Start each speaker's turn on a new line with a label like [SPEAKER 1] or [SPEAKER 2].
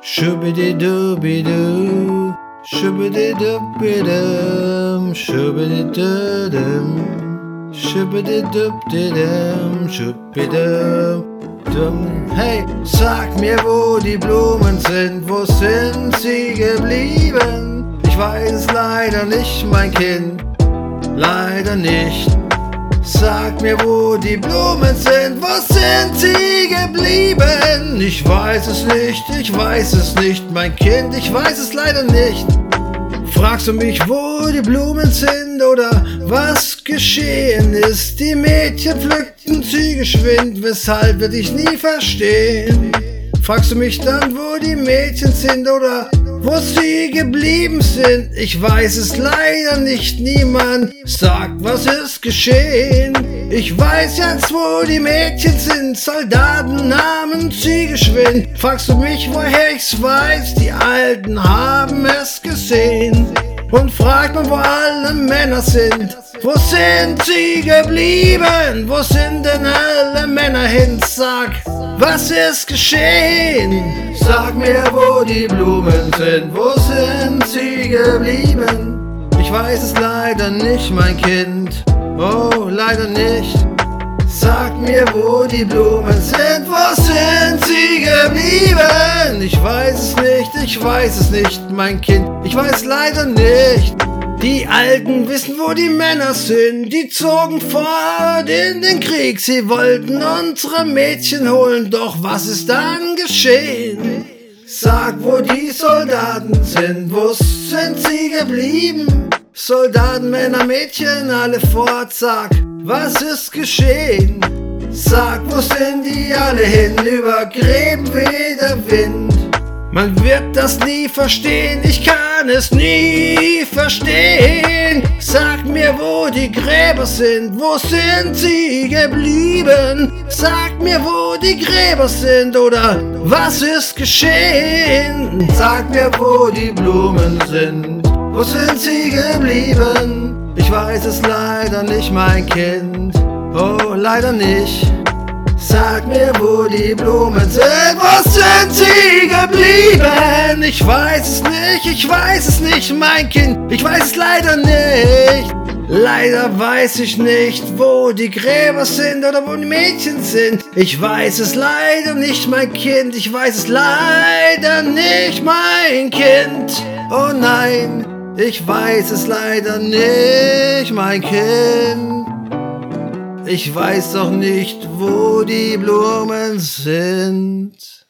[SPEAKER 1] Schubididubidu, Schubididubidum, Schubididudum, Schubididubdidum, Schubidum. Hey, sag mir, wo die Blumen sind, wo sind sie geblieben? Ich weiß leider nicht, mein Kind, leider nicht. Sag mir, wo die Blumen sind, wo sind sie geblieben? Ich weiß es nicht, ich weiß es nicht, mein Kind, ich weiß es leider nicht. Fragst du mich, wo die Blumen sind oder was geschehen ist? Die Mädchen pflückten sie geschwind, weshalb werde ich nie verstehen. Fragst du mich dann, wo die Mädchen sind oder wo sie geblieben sind? Ich weiß es leider nicht, niemand sagt, was ist geschehen. Ich weiß jetzt, wo die Mädchen sind, Soldaten nahmen sie geschwind. Fragst du mich, woher ich's weiß? Die Alten haben es gesehen. Und fragt man, wo alle Männer sind. Wo sind sie geblieben? Wo sind denn alle Männer hin? Sag, was ist geschehen? Sag mir, wo die Blumen sind. Wo sind sie geblieben? Ich weiß es leider nicht, mein Kind. Oh, leider nicht. Sag mir, wo die Blumen sind. Wo sind sie geblieben? Ich weiß es nicht, ich weiß es nicht, mein Kind. Ich weiß leider nicht. Die Alten wissen, wo die Männer sind. Die zogen fort in den Krieg. Sie wollten unsere Mädchen holen. Doch was ist dann geschehen? Sag, wo die Soldaten sind. Wo sind sie geblieben? Soldaten, Männer, Mädchen, alle fort. Sag, was ist geschehen? Sag, wo sind die alle hin? Über Gräben wie der Wind. Man wird das nie verstehen, ich kann es nie verstehen. Sag mir, wo die Gräber sind, wo sind sie geblieben? Sag mir, wo die Gräber sind oder was ist geschehen? Sag mir, wo die Blumen sind, wo sind sie geblieben? Ich weiß es leider nicht, mein Kind, oh leider nicht. Sag mir, wo die Blumen sind, wo sind sie geblieben? Ich weiß es nicht, ich weiß es nicht, mein Kind, ich weiß es leider nicht. Leider weiß ich nicht, wo die Gräber sind oder wo die Mädchen sind. Ich weiß es leider nicht, mein Kind, ich weiß es leider nicht, mein Kind. Oh nein, ich weiß es leider nicht, mein Kind. Ich weiß doch nicht, wo die Blumen sind.